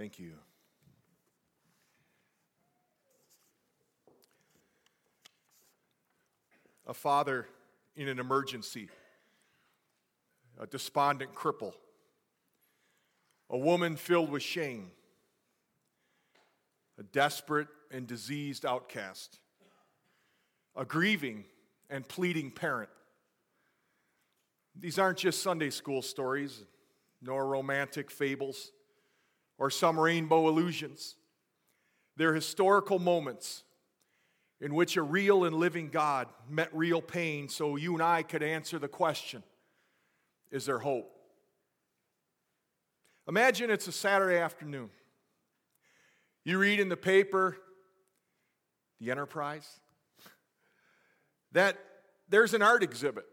Thank you. A father in an emergency, a despondent cripple, a woman filled with shame, a desperate and diseased outcast, a grieving and pleading parent. These aren't just Sunday school stories, nor romantic fables or some rainbow illusions. They're historical moments in which a real and living God met real pain so you and I could answer the question Is there hope? Imagine it's a Saturday afternoon. You read in the paper, the Enterprise, that there's an art exhibit.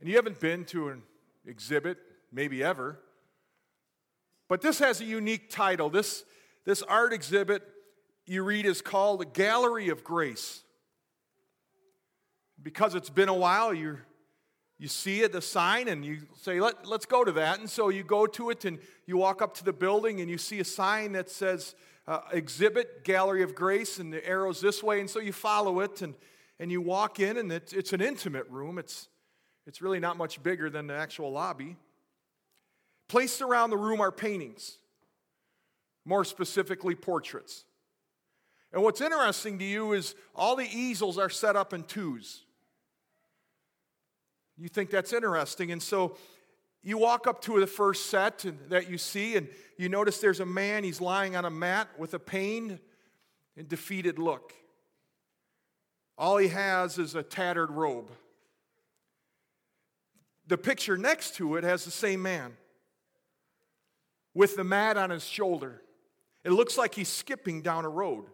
And you haven't been to an exhibit, maybe ever. But this has a unique title. This, this art exhibit you read is called a Gallery of Grace. Because it's been a while, you you see it, the sign, and you say, Let, let's go to that. And so you go to it and you walk up to the building and you see a sign that says uh, Exhibit Gallery of Grace, and the arrow's this way. And so you follow it and, and you walk in, and it's, it's an intimate room. It's, it's really not much bigger than the actual lobby. Placed around the room are paintings, more specifically, portraits. And what's interesting to you is all the easels are set up in twos. You think that's interesting. And so you walk up to the first set that you see, and you notice there's a man, he's lying on a mat with a pained and defeated look. All he has is a tattered robe. The picture next to it has the same man with the mat on his shoulder. It looks like he's skipping down a road.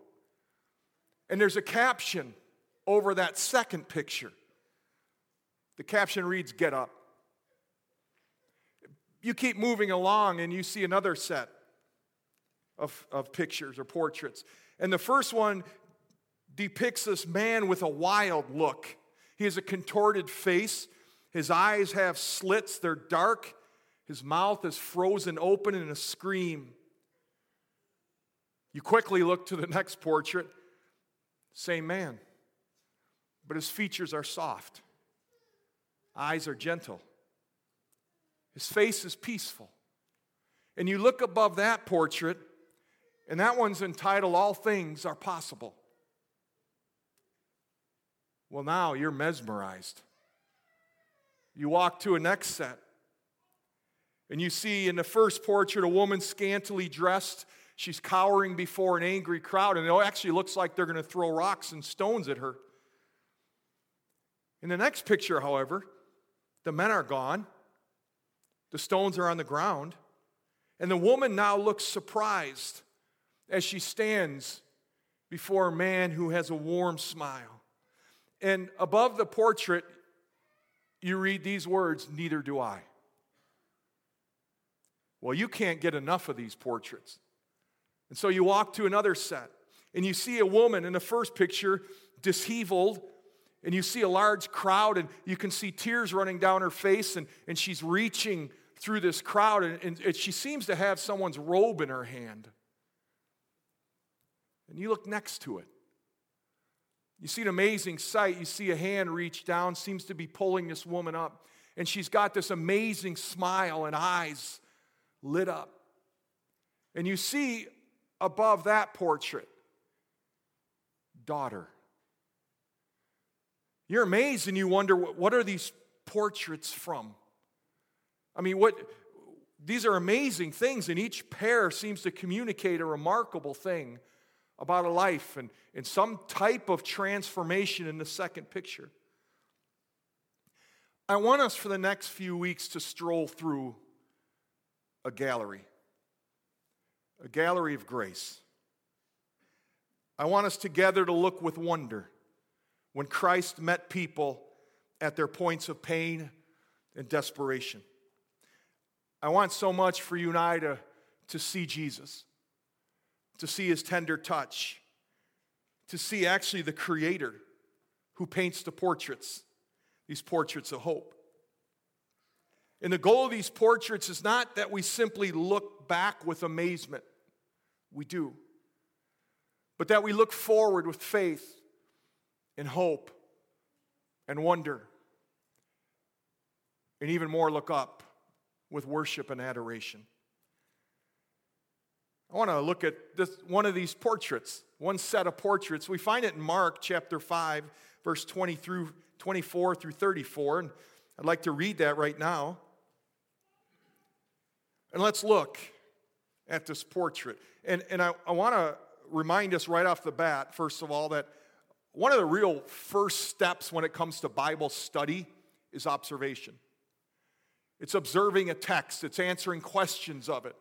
And there's a caption over that second picture. The caption reads, Get up. You keep moving along and you see another set of, of pictures or portraits. And the first one depicts this man with a wild look. He has a contorted face, his eyes have slits, they're dark, his mouth is frozen open in a scream. You quickly look to the next portrait, same man, but his features are soft, eyes are gentle, his face is peaceful. And you look above that portrait, and that one's entitled All Things Are Possible. Well, now you're mesmerized. You walk to a next set, and you see in the first portrait a woman scantily dressed. She's cowering before an angry crowd, and it actually looks like they're going to throw rocks and stones at her. In the next picture, however, the men are gone, the stones are on the ground, and the woman now looks surprised as she stands before a man who has a warm smile. And above the portrait, you read these words Neither do I. Well, you can't get enough of these portraits. And so you walk to another set and you see a woman in the first picture, disheveled, and you see a large crowd and you can see tears running down her face and, and she's reaching through this crowd and, and she seems to have someone's robe in her hand. And you look next to it. You see an amazing sight. You see a hand reach down, seems to be pulling this woman up. And she's got this amazing smile and eyes lit up. And you see above that portrait, daughter. You're amazed and you wonder what are these portraits from? I mean, what these are amazing things, and each pair seems to communicate a remarkable thing about a life and, and some type of transformation in the second picture. I want us for the next few weeks to stroll through a gallery, a gallery of grace. I want us together to look with wonder when Christ met people at their points of pain and desperation. I want so much for you and I to, to see Jesus, to see his tender touch, to see actually the Creator who paints the portraits, these portraits of hope. And the goal of these portraits is not that we simply look back with amazement. We do. But that we look forward with faith and hope and wonder. And even more, look up with worship and adoration. I want to look at this, one of these portraits, one set of portraits. We find it in Mark chapter 5, verse 20 through 24 through 34. And I'd like to read that right now. And let's look at this portrait. And, and I, I want to remind us right off the bat, first of all, that one of the real first steps when it comes to Bible study is observation. It's observing a text, it's answering questions of it.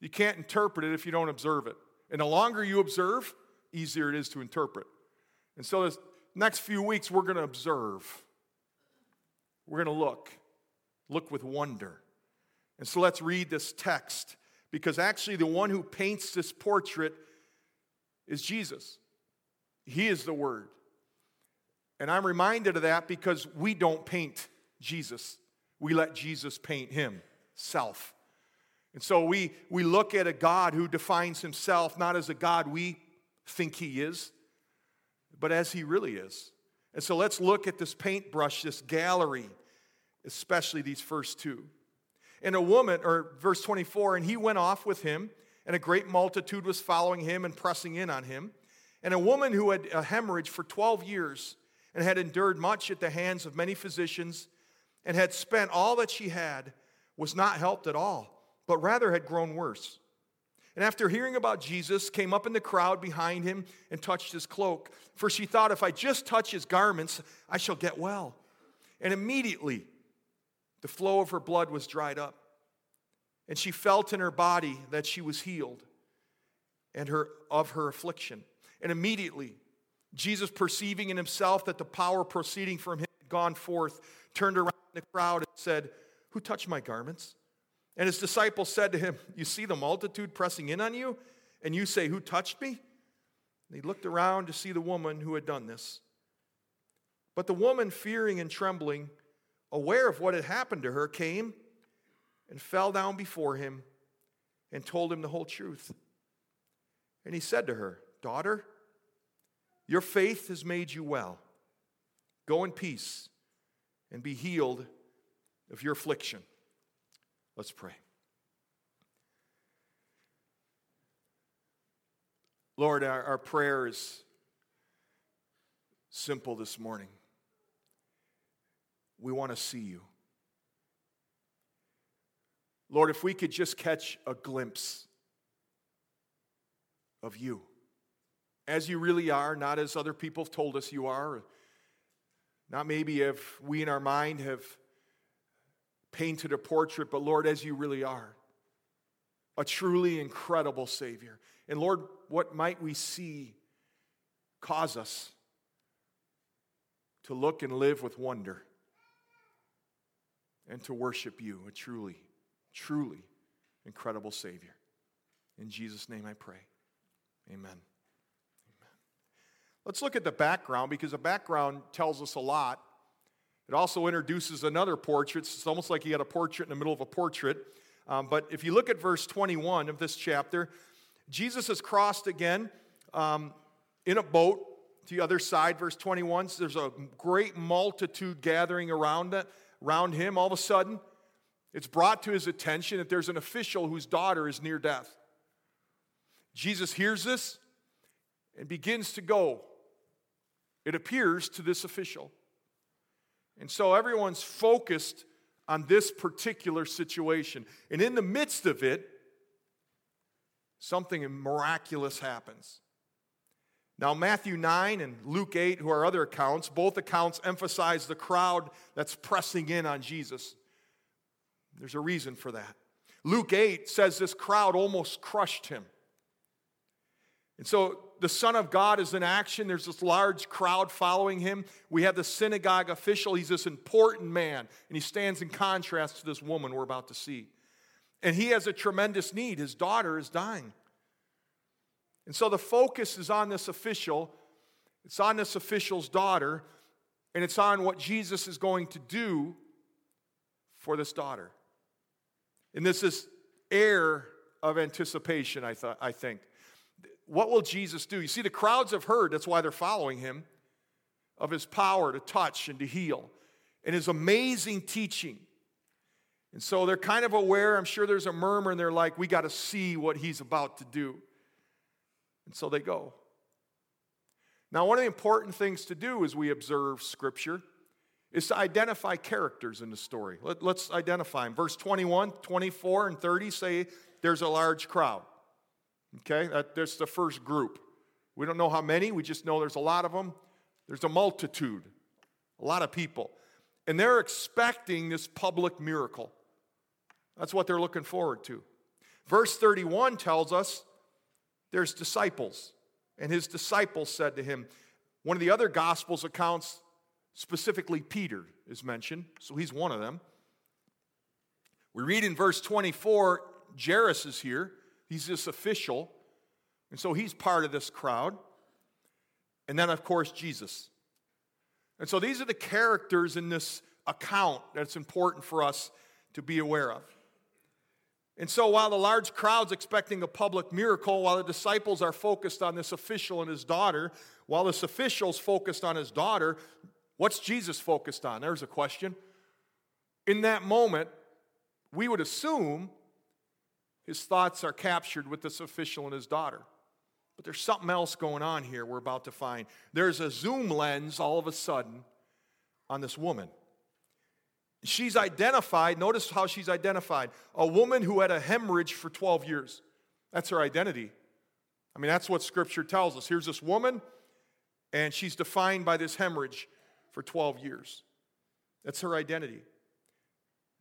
You can't interpret it if you don't observe it. And the longer you observe, easier it is to interpret. And so, this next few weeks, we're going to observe. We're going to look, look with wonder. And so, let's read this text because actually, the one who paints this portrait is Jesus. He is the Word. And I'm reminded of that because we don't paint Jesus, we let Jesus paint Himself. And so we, we look at a God who defines himself not as a God we think he is, but as he really is. And so let's look at this paintbrush, this gallery, especially these first two. And a woman, or verse 24, and he went off with him, and a great multitude was following him and pressing in on him. And a woman who had a hemorrhage for 12 years and had endured much at the hands of many physicians and had spent all that she had was not helped at all but rather had grown worse. And after hearing about Jesus, came up in the crowd behind him and touched his cloak. For she thought, if I just touch his garments, I shall get well. And immediately, the flow of her blood was dried up. And she felt in her body that she was healed and her, of her affliction. And immediately, Jesus, perceiving in himself that the power proceeding from him had gone forth, turned around in the crowd and said, Who touched my garments? And his disciples said to him, You see the multitude pressing in on you, and you say, Who touched me? And he looked around to see the woman who had done this. But the woman, fearing and trembling, aware of what had happened to her, came and fell down before him and told him the whole truth. And he said to her, Daughter, your faith has made you well. Go in peace and be healed of your affliction. Let's pray. Lord, our, our prayer is simple this morning. We want to see you. Lord, if we could just catch a glimpse of you as you really are, not as other people have told us you are, not maybe if we in our mind have painted a portrait, but Lord, as you really are, a truly incredible Savior. And Lord, what might we see cause us to look and live with wonder and to worship you, a truly, truly incredible Savior. In Jesus' name I pray. Amen. Amen. Let's look at the background because the background tells us a lot it also introduces another portrait. It's almost like you had a portrait in the middle of a portrait. Um, but if you look at verse 21 of this chapter, Jesus has crossed again um, in a boat to the other side. Verse 21, so there's a great multitude gathering around, it, around him. All of a sudden, it's brought to his attention that there's an official whose daughter is near death. Jesus hears this and begins to go, it appears, to this official. And so everyone's focused on this particular situation. And in the midst of it, something miraculous happens. Now, Matthew 9 and Luke 8, who are other accounts, both accounts emphasize the crowd that's pressing in on Jesus. There's a reason for that. Luke 8 says this crowd almost crushed him. And so the Son of God is in action. There's this large crowd following him. We have the synagogue official. He's this important man, and he stands in contrast to this woman we're about to see. And he has a tremendous need. His daughter is dying. And so the focus is on this official, it's on this official's daughter, and it's on what Jesus is going to do for this daughter. And this is air of anticipation, I, th- I think. What will Jesus do? You see, the crowds have heard, that's why they're following him, of his power to touch and to heal, and his amazing teaching. And so they're kind of aware. I'm sure there's a murmur, and they're like, we got to see what he's about to do. And so they go. Now, one of the important things to do as we observe Scripture is to identify characters in the story. Let, us identify them. Verse 21, 24, and 30 say there's a large crowd. Okay, that, that's the first group. We don't know how many, we just know there's a lot of them. There's a multitude, a lot of people. And they're expecting this public miracle. That's what they're looking forward to. Verse 31 tells us there's disciples, and his disciples said to him, one of the other Gospels accounts specifically Peter is mentioned, so he's one of them. We read in verse 24, Jairus is here. He's this official, and so he's part of this crowd. And then, of course, Jesus. And so these are the characters in this account that's important for us to be aware of. And so, while the large crowd's expecting a public miracle, while the disciples are focused on this official and his daughter, while this official's focused on his daughter, what's Jesus focused on? There's a question. In that moment, we would assume his thoughts are captured with this official and his daughter. But there's something else going on here we're about to find. There's a zoom lens all of a sudden on this woman. She's identified, notice how she's identified a woman who had a hemorrhage for 12 years. That's her identity. I mean, that's what scripture tells us. Here's this woman, and she's defined by this hemorrhage for 12 years. That's her identity.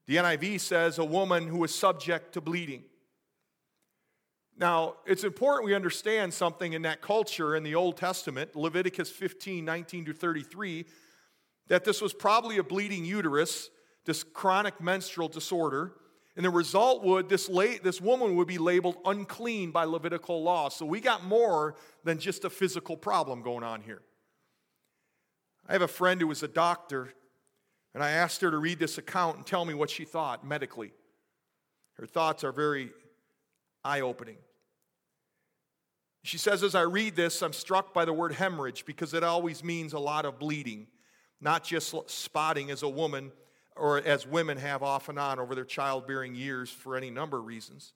The NIV says a woman who is subject to bleeding. Now, it's important we understand something in that culture in the Old Testament, Leviticus 15, 19 to 33, that this was probably a bleeding uterus, this chronic menstrual disorder. And the result would, this, la- this woman would be labeled unclean by Levitical law. So we got more than just a physical problem going on here. I have a friend who was a doctor, and I asked her to read this account and tell me what she thought medically. Her thoughts are very eye opening. She says, As I read this, I'm struck by the word hemorrhage because it always means a lot of bleeding, not just spotting as a woman or as women have off and on over their childbearing years for any number of reasons.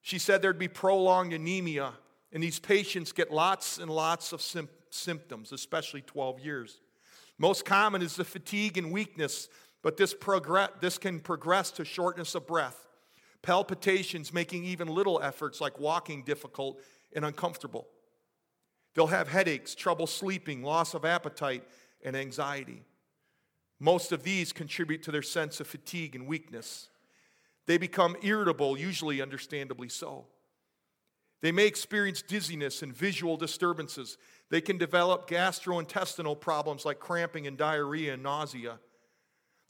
She said there'd be prolonged anemia, and these patients get lots and lots of symptoms symptoms, especially 12 years. Most common is the fatigue and weakness, but this, this can progress to shortness of breath, palpitations, making even little efforts like walking difficult and uncomfortable. They'll have headaches, trouble sleeping, loss of appetite, and anxiety. Most of these contribute to their sense of fatigue and weakness. They become irritable, usually understandably so. They may experience dizziness and visual disturbances. They can develop gastrointestinal problems like cramping and diarrhea and nausea.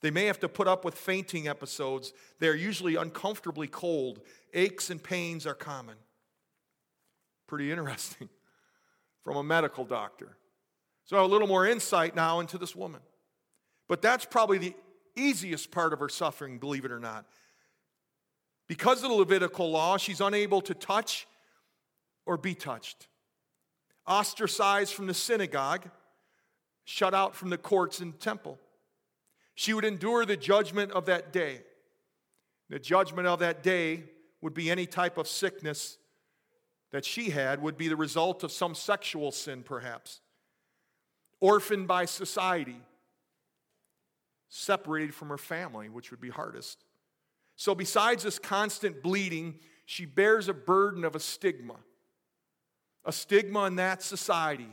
They may have to put up with fainting episodes. They are usually uncomfortably cold. Aches and pains are common. Pretty interesting from a medical doctor. So, a little more insight now into this woman. But that's probably the easiest part of her suffering, believe it or not. Because of the Levitical law, she's unable to touch or be touched. Ostracized from the synagogue, shut out from the courts and temple. She would endure the judgment of that day. The judgment of that day would be any type of sickness that she had, would be the result of some sexual sin, perhaps. Orphaned by society, separated from her family, which would be hardest. So, besides this constant bleeding, she bears a burden of a stigma a stigma in that society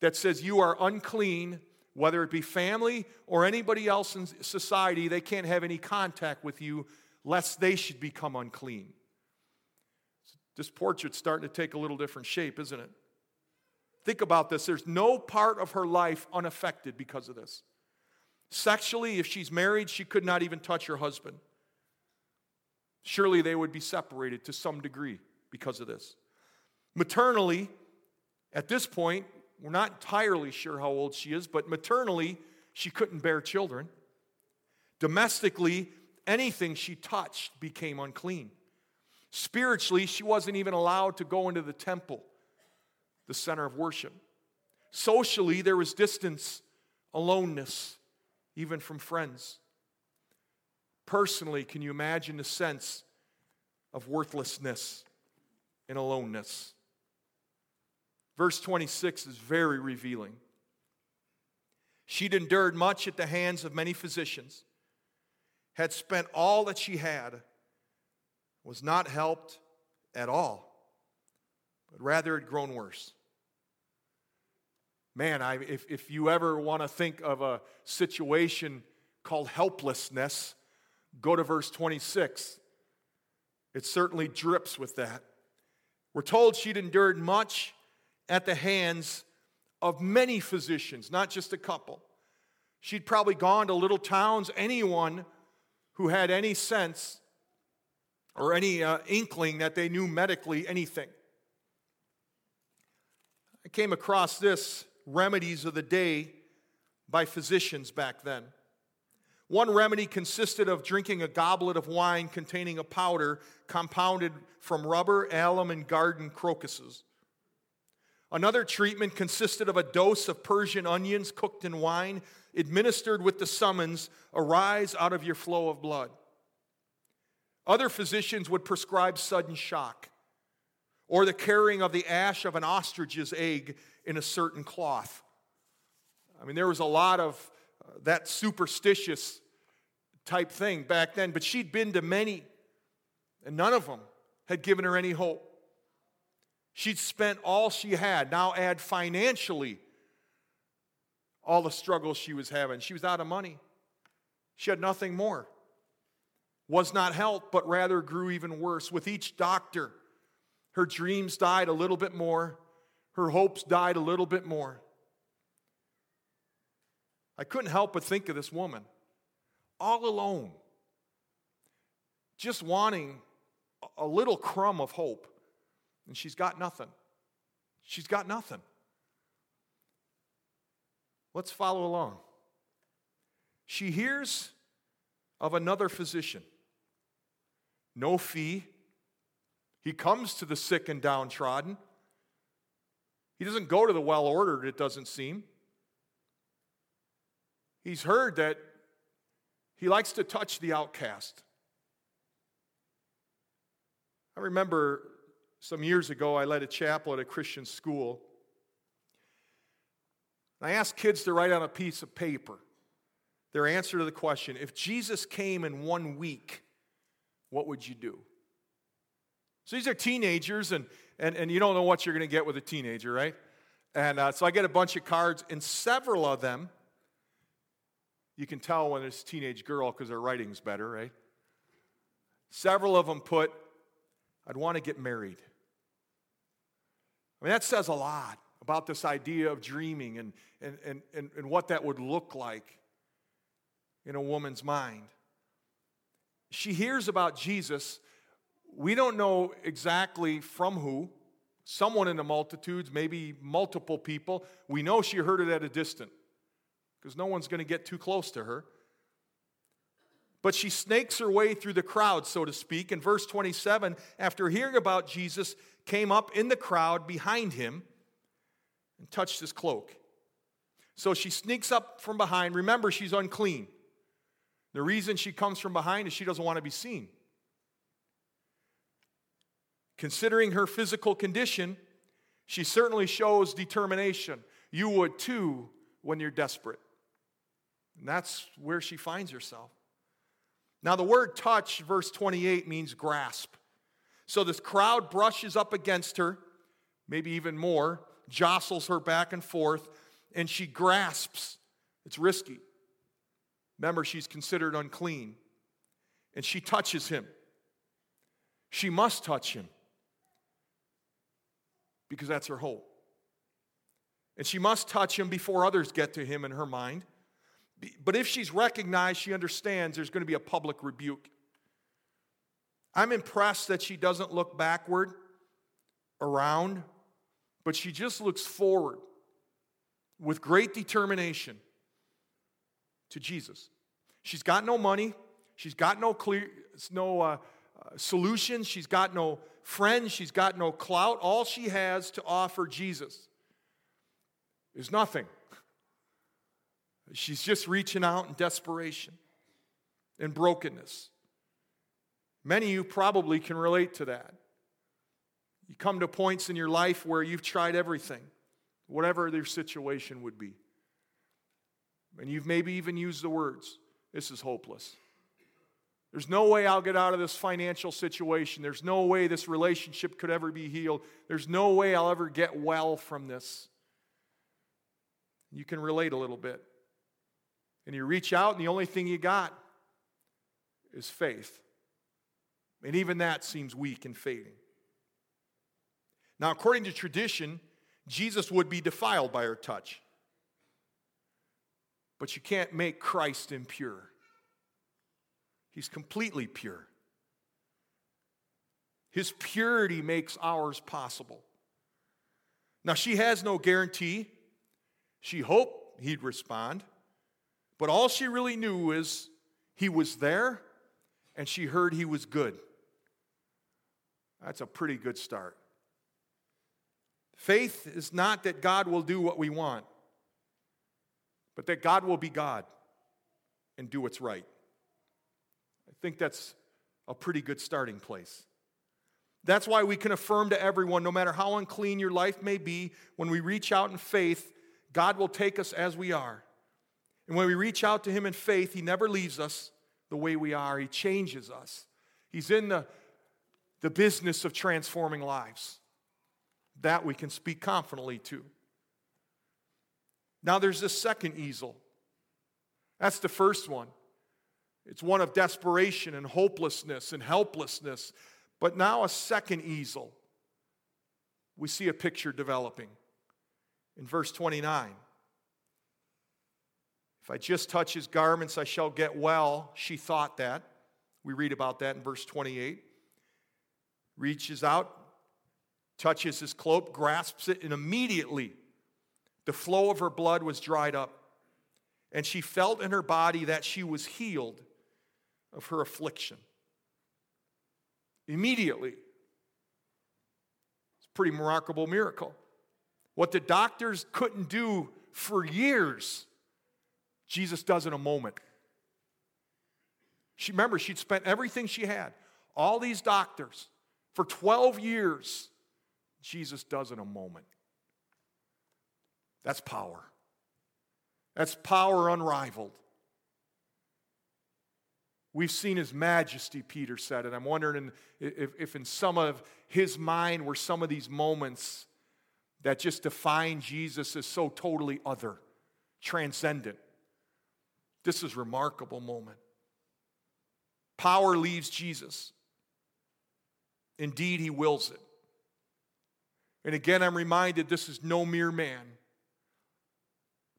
that says you are unclean, whether it be family or anybody else in society, they can't have any contact with you lest they should become unclean. This portrait's starting to take a little different shape, isn't it? Think about this. There's no part of her life unaffected because of this. Sexually, if she's married, she could not even touch her husband. Surely they would be separated to some degree because of this. Maternally, at this point, we're not entirely sure how old she is, but maternally, she couldn't bear children. Domestically, anything she touched became unclean. Spiritually, she wasn't even allowed to go into the temple, the center of worship. Socially, there was distance, aloneness, even from friends. Personally, can you imagine the sense of worthlessness and aloneness? Verse 26 is very revealing. She'd endured much at the hands of many physicians, had spent all that she had, was not helped at all, but rather had grown worse. Man, I, if, if you ever want to think of a situation called helplessness, go to verse 26. It certainly drips with that. We're told she'd endured much at the hands of many physicians, not just a couple. She'd probably gone to little towns, anyone who had any sense or any uh, inkling that they knew medically anything. I came across this remedies of the day by physicians back then. One remedy consisted of drinking a goblet of wine containing a powder compounded from rubber, alum, and garden crocuses. Another treatment consisted of a dose of Persian onions cooked in wine, administered with the summons, Arise out of your flow of blood. Other physicians would prescribe sudden shock or the carrying of the ash of an ostrich's egg in a certain cloth. I mean, there was a lot of uh, that superstitious type thing back then, but she'd been to many, and none of them had given her any hope. She'd spent all she had. Now, add financially all the struggles she was having. She was out of money, she had nothing more. Was not helped, but rather grew even worse. With each doctor, her dreams died a little bit more, her hopes died a little bit more. I couldn't help but think of this woman, all alone, just wanting a little crumb of hope and she's got nothing. She's got nothing. Let's follow along. She hears of another physician. No fee. He comes to the sick and downtrodden. He doesn't go to the well ordered, it doesn't seem. He's heard that he likes to touch the outcast. I remember some years ago, I led a chapel at a Christian school. I asked kids to write on a piece of paper their answer to the question if Jesus came in one week, what would you do? So these are teenagers, and, and, and you don't know what you're going to get with a teenager, right? And uh, so I get a bunch of cards, and several of them, you can tell when it's a teenage girl because their writing's better, right? Several of them put, I'd want to get married. I mean, that says a lot about this idea of dreaming and, and, and, and, and what that would look like in a woman's mind. She hears about Jesus. We don't know exactly from who, someone in the multitudes, maybe multiple people. We know she heard it at a distance because no one's going to get too close to her. But she snakes her way through the crowd, so to speak. In verse 27, after hearing about Jesus, came up in the crowd behind him and touched his cloak. So she sneaks up from behind. Remember, she's unclean. The reason she comes from behind is she doesn't want to be seen. Considering her physical condition, she certainly shows determination. You would too when you're desperate. And that's where she finds herself. Now, the word touch, verse 28, means grasp. So this crowd brushes up against her, maybe even more, jostles her back and forth, and she grasps. It's risky. Remember, she's considered unclean. And she touches him. She must touch him because that's her hope. And she must touch him before others get to him in her mind. But if she's recognized, she understands there's going to be a public rebuke. I'm impressed that she doesn't look backward, around, but she just looks forward with great determination to Jesus. She's got no money, she's got no clear, no uh, solutions, she's got no friends, she's got no clout. All she has to offer Jesus is nothing. She's just reaching out in desperation and brokenness. Many of you probably can relate to that. You come to points in your life where you've tried everything, whatever their situation would be. And you've maybe even used the words, This is hopeless. There's no way I'll get out of this financial situation. There's no way this relationship could ever be healed. There's no way I'll ever get well from this. You can relate a little bit. And you reach out, and the only thing you got is faith. And even that seems weak and fading. Now, according to tradition, Jesus would be defiled by her touch. But you can't make Christ impure. He's completely pure. His purity makes ours possible. Now, she has no guarantee. She hoped he'd respond. But all she really knew is he was there and she heard he was good. That's a pretty good start. Faith is not that God will do what we want, but that God will be God and do what's right. Think that's a pretty good starting place. That's why we can affirm to everyone, no matter how unclean your life may be, when we reach out in faith, God will take us as we are. And when we reach out to Him in faith, He never leaves us the way we are, He changes us. He's in the, the business of transforming lives. That we can speak confidently to. Now there's this second easel. That's the first one. It's one of desperation and hopelessness and helplessness. But now a second easel. We see a picture developing in verse 29. If I just touch his garments, I shall get well. She thought that. We read about that in verse 28. Reaches out, touches his cloak, grasps it, and immediately the flow of her blood was dried up. And she felt in her body that she was healed of her affliction. Immediately. It's a pretty remarkable miracle. What the doctors couldn't do for years, Jesus does in a moment. She remember she'd spent everything she had, all these doctors for 12 years Jesus does in a moment. That's power. That's power unrivaled. We've seen his majesty, Peter said, and I'm wondering if, if in some of his mind were some of these moments that just define Jesus as so totally other, transcendent. This is a remarkable moment. Power leaves Jesus. Indeed, he wills it. And again, I'm reminded this is no mere man.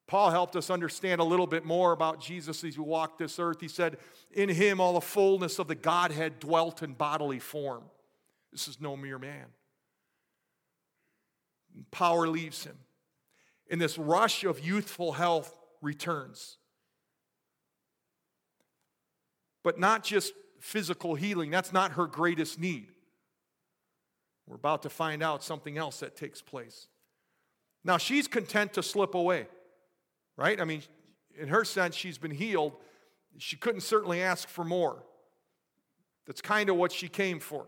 Paul helped us understand a little bit more about Jesus as he walked this earth. He said, In him all the fullness of the Godhead dwelt in bodily form. This is no mere man. Power leaves him. And this rush of youthful health returns. But not just physical healing, that's not her greatest need. We're about to find out something else that takes place. Now, she's content to slip away, right? I mean, in her sense, she's been healed. She couldn't certainly ask for more. That's kind of what she came for.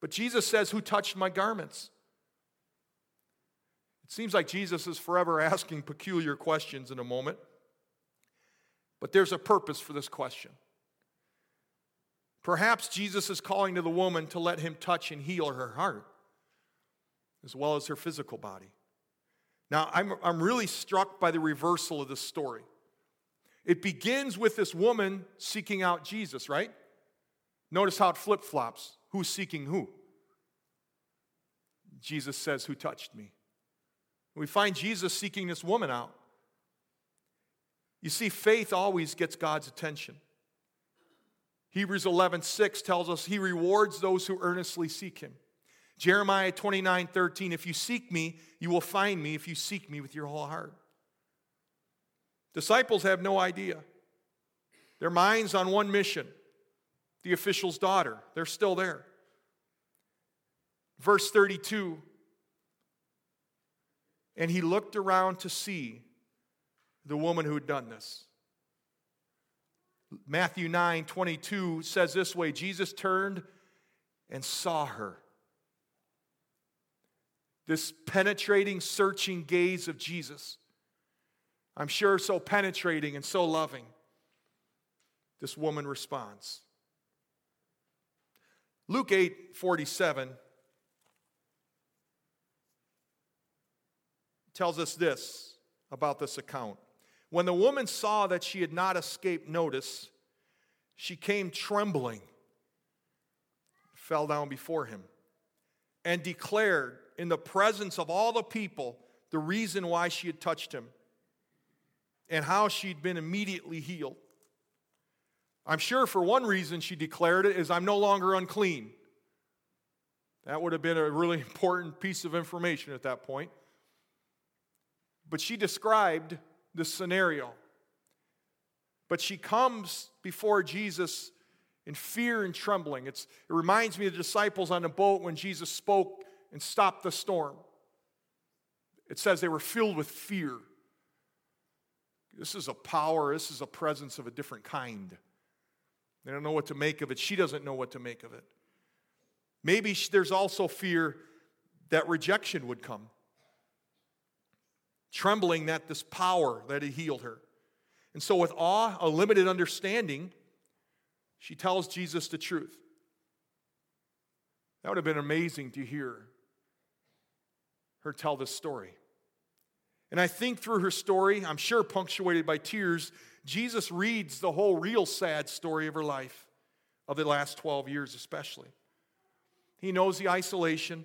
But Jesus says, Who touched my garments? It seems like Jesus is forever asking peculiar questions in a moment. But there's a purpose for this question. Perhaps Jesus is calling to the woman to let him touch and heal her heart, as well as her physical body. Now, I'm, I'm really struck by the reversal of this story. It begins with this woman seeking out Jesus, right? Notice how it flip flops. Who's seeking who? Jesus says, Who touched me? We find Jesus seeking this woman out. You see, faith always gets God's attention. Hebrews 11, 6 tells us he rewards those who earnestly seek him. Jeremiah 29, 13, if you seek me, you will find me if you seek me with your whole heart. Disciples have no idea. Their minds on one mission the official's daughter. They're still there. Verse 32 And he looked around to see the woman who had done this. Matthew 9 22 says this way Jesus turned and saw her. This penetrating, searching gaze of Jesus. I'm sure so penetrating and so loving. This woman responds. Luke 8 47 tells us this about this account. When the woman saw that she had not escaped notice, she came trembling, fell down before him, and declared in the presence of all the people the reason why she had touched him and how she'd been immediately healed. I'm sure for one reason she declared it is I'm no longer unclean. That would have been a really important piece of information at that point. But she described the scenario. But she comes before Jesus in fear and trembling. It's, it reminds me of the disciples on the boat when Jesus spoke and stop the storm. It says they were filled with fear. This is a power, this is a presence of a different kind. They don't know what to make of it. She doesn't know what to make of it. Maybe there's also fear that rejection would come trembling that this power that had healed her. And so, with awe, a limited understanding, she tells Jesus the truth. That would have been amazing to hear her tell this story. And I think through her story, I'm sure punctuated by tears, Jesus reads the whole real sad story of her life, of the last 12 years especially. He knows the isolation,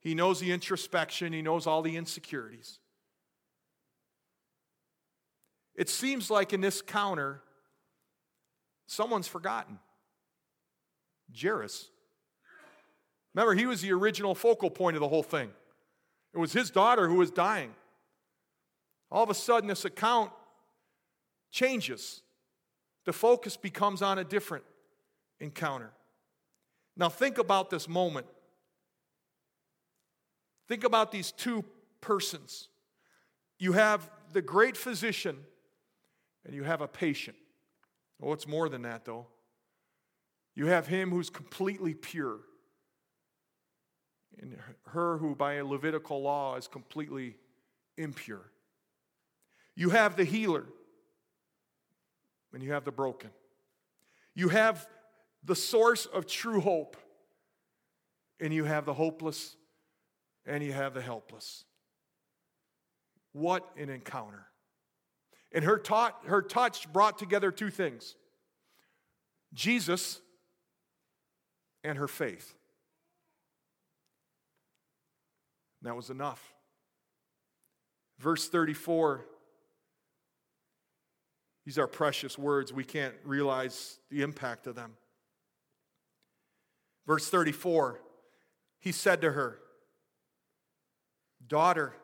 he knows the introspection, he knows all the insecurities. It seems like in this counter, someone's forgotten. Jairus. Remember, he was the original focal point of the whole thing. It was his daughter who was dying. All of a sudden, this account changes. The focus becomes on a different encounter. Now, think about this moment. Think about these two persons. You have the great physician and you have a patient. Oh, it's more than that, though. You have him who's completely pure, and her who, by a Levitical law, is completely impure. You have the healer, and you have the broken. You have the source of true hope, and you have the hopeless, and you have the helpless. What an encounter! And her, taught, her touch brought together two things Jesus and her faith. And that was enough. Verse 34, these are precious words. We can't realize the impact of them. Verse 34, he said to her, Daughter,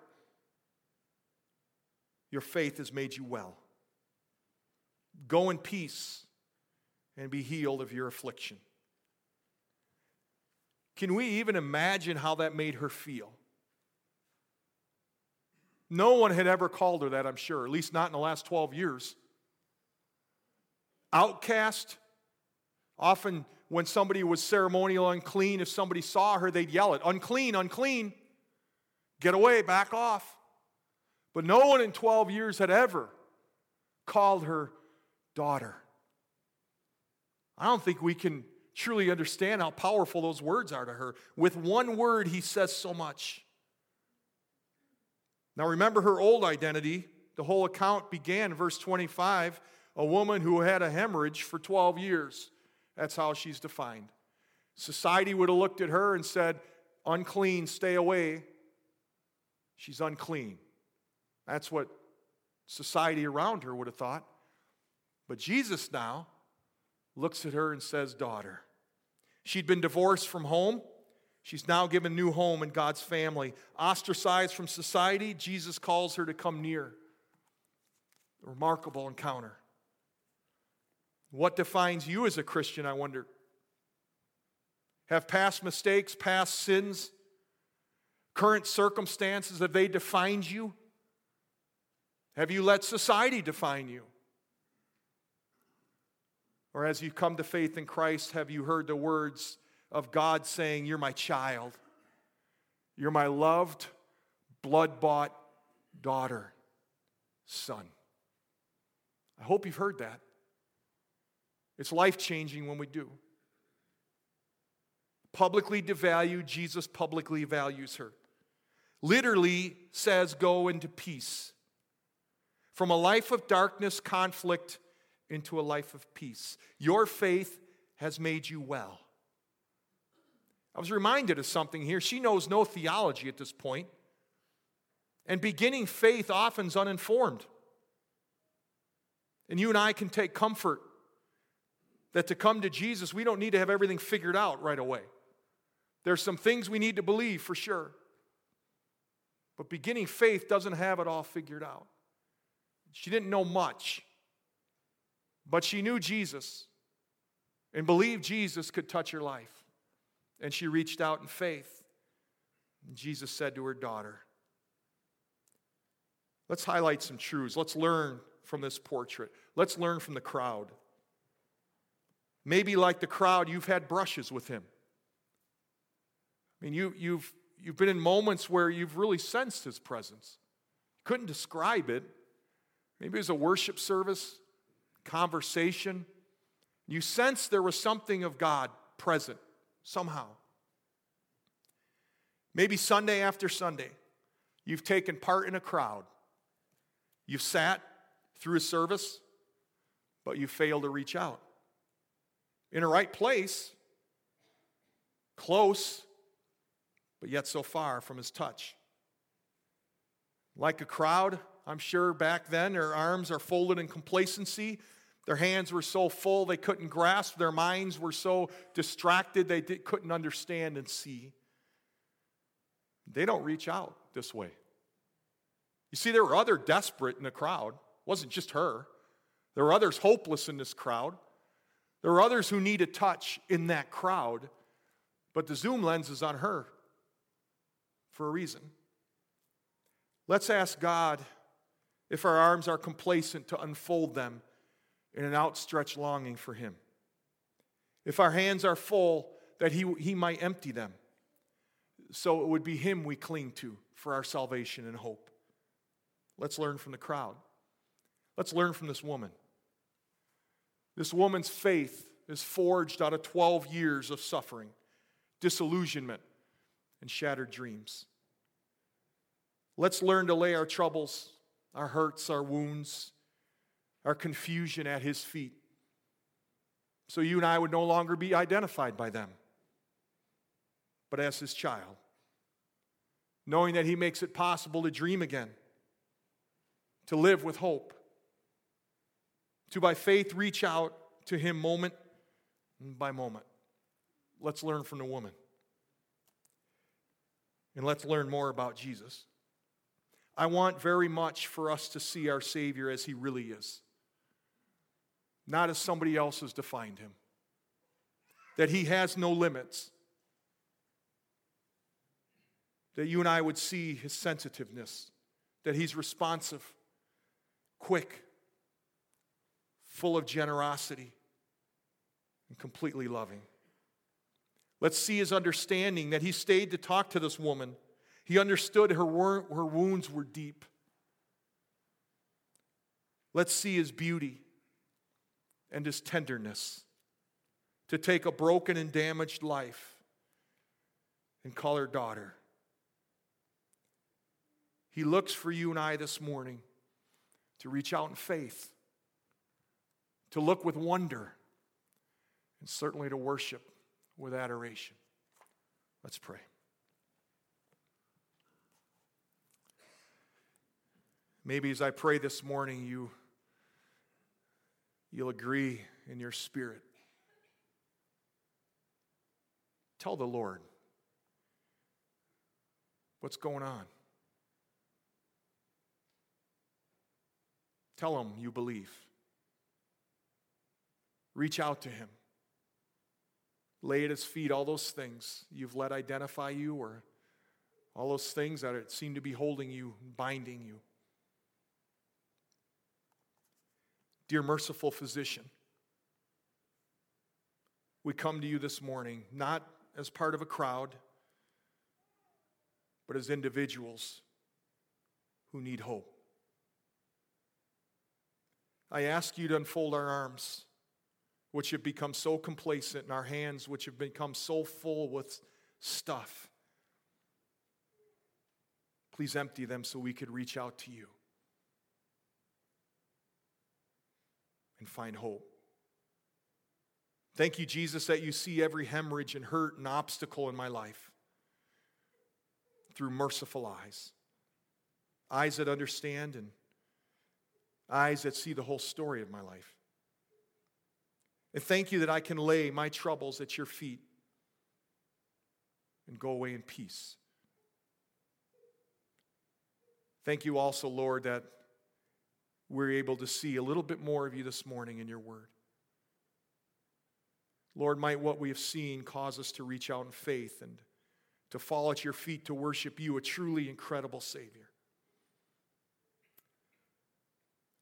your faith has made you well. Go in peace and be healed of your affliction. Can we even imagine how that made her feel? No one had ever called her that, I'm sure, at least not in the last 12 years. Outcast. Often, when somebody was ceremonial unclean, if somebody saw her, they'd yell it unclean, unclean. Get away, back off. But no one in 12 years had ever called her daughter. I don't think we can truly understand how powerful those words are to her. With one word, he says so much. Now, remember her old identity. The whole account began, verse 25, a woman who had a hemorrhage for 12 years. That's how she's defined. Society would have looked at her and said, unclean, stay away. She's unclean. That's what society around her would have thought. But Jesus now looks at her and says, Daughter. She'd been divorced from home. She's now given new home in God's family. Ostracized from society, Jesus calls her to come near. A remarkable encounter. What defines you as a Christian, I wonder? Have past mistakes, past sins, current circumstances, have they defined you? Have you let society define you? Or as you come to faith in Christ, have you heard the words of God saying, You're my child? You're my loved, blood bought daughter, son. I hope you've heard that. It's life changing when we do. Publicly devalue, Jesus publicly values her. Literally says, Go into peace. From a life of darkness, conflict, into a life of peace. Your faith has made you well. I was reminded of something here. She knows no theology at this point, and beginning faith often is uninformed. And you and I can take comfort that to come to Jesus, we don't need to have everything figured out right away. There's some things we need to believe for sure. But beginning faith doesn't have it all figured out. She didn't know much, but she knew Jesus and believed Jesus could touch her life. And she reached out in faith. And Jesus said to her daughter, Let's highlight some truths. Let's learn from this portrait. Let's learn from the crowd. Maybe, like the crowd, you've had brushes with him. I mean, you, you've, you've been in moments where you've really sensed his presence. Couldn't describe it. Maybe it was a worship service, conversation. You sense there was something of God present somehow. Maybe Sunday after Sunday, you've taken part in a crowd. You've sat through a service, but you failed to reach out. In a right place, close, but yet so far from his touch. Like a crowd, I'm sure back then their arms are folded in complacency. Their hands were so full they couldn't grasp. Their minds were so distracted they did, couldn't understand and see. They don't reach out this way. You see, there were other desperate in the crowd. It wasn't just her. There were others hopeless in this crowd. There were others who need a touch in that crowd, but the zoom lens is on her for a reason. Let's ask God if our arms are complacent to unfold them in an outstretched longing for Him. If our hands are full, that He, he might empty them. So it would be Him we cling to for our salvation and hope. Let's learn from the crowd. Let's learn from this woman. This woman's faith is forged out of 12 years of suffering, disillusionment, and shattered dreams. Let's learn to lay our troubles, our hurts, our wounds, our confusion at His feet. So you and I would no longer be identified by them, but as His child. Knowing that He makes it possible to dream again, to live with hope, to by faith reach out to Him moment by moment. Let's learn from the woman. And let's learn more about Jesus. I want very much for us to see our Savior as He really is not as somebody else has defined him. That he has no limits. That you and I would see his sensitiveness, that he's responsive, quick, full of generosity, and completely loving. Let's see his understanding that he stayed to talk to this woman. He understood her, her wounds were deep. Let's see his beauty and his tenderness to take a broken and damaged life and call her daughter. He looks for you and I this morning to reach out in faith, to look with wonder, and certainly to worship with adoration. Let's pray. Maybe as I pray this morning, you you'll agree in your spirit. Tell the Lord what's going on. Tell him you believe. Reach out to Him. Lay at His feet all those things you've let identify you or all those things that seem to be holding you, binding you. Dear merciful physician, we come to you this morning not as part of a crowd, but as individuals who need hope. I ask you to unfold our arms, which have become so complacent, and our hands, which have become so full with stuff. Please empty them so we could reach out to you and find hope. Thank you, Jesus, that you see every hemorrhage and hurt and obstacle in my life through merciful eyes. Eyes that understand and eyes that see the whole story of my life. And thank you that I can lay my troubles at your feet and go away in peace. Thank you also, Lord, that we're able to see a little bit more of you this morning in your word. Lord, might what we have seen cause us to reach out in faith and to fall at your feet to worship you, a truly incredible Savior.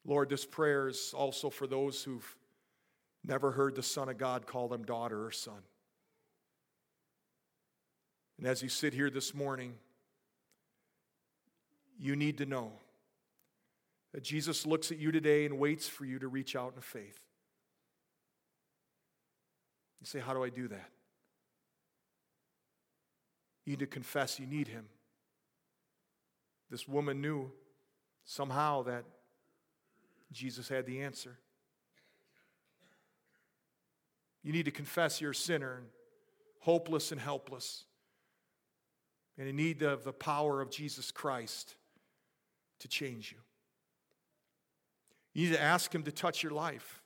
Lord, this prayer is also for those who've never heard the Son of God call them daughter or son. And as you sit here this morning, you need to know that Jesus looks at you today and waits for you to reach out in faith. You say, How do I do that? You need to confess you need Him. This woman knew somehow that Jesus had the answer. You need to confess you're a sinner and hopeless and helpless, and in need of the power of Jesus Christ to change you. You need to ask Him to touch your life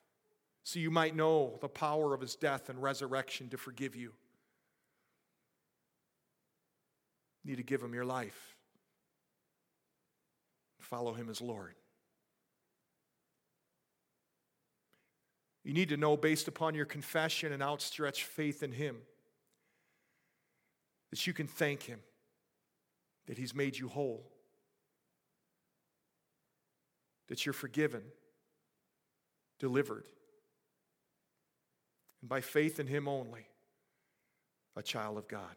so you might know the power of his death and resurrection to forgive you. You need to give him your life. Follow him as Lord. You need to know, based upon your confession and outstretched faith in him, that you can thank him, that he's made you whole, that you're forgiven, delivered and by faith in Him only, a child of God.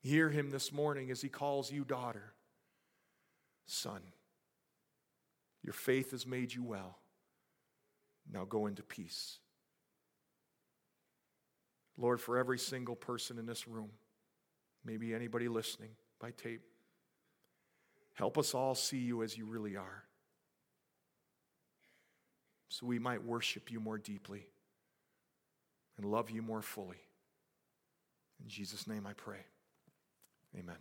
Hear Him this morning as He calls you daughter, son. Your faith has made you well. Now go into peace. Lord, for every single person in this room, maybe anybody listening by tape, help us all see you as you really are so we might worship you more deeply and love you more fully. In Jesus' name I pray. Amen.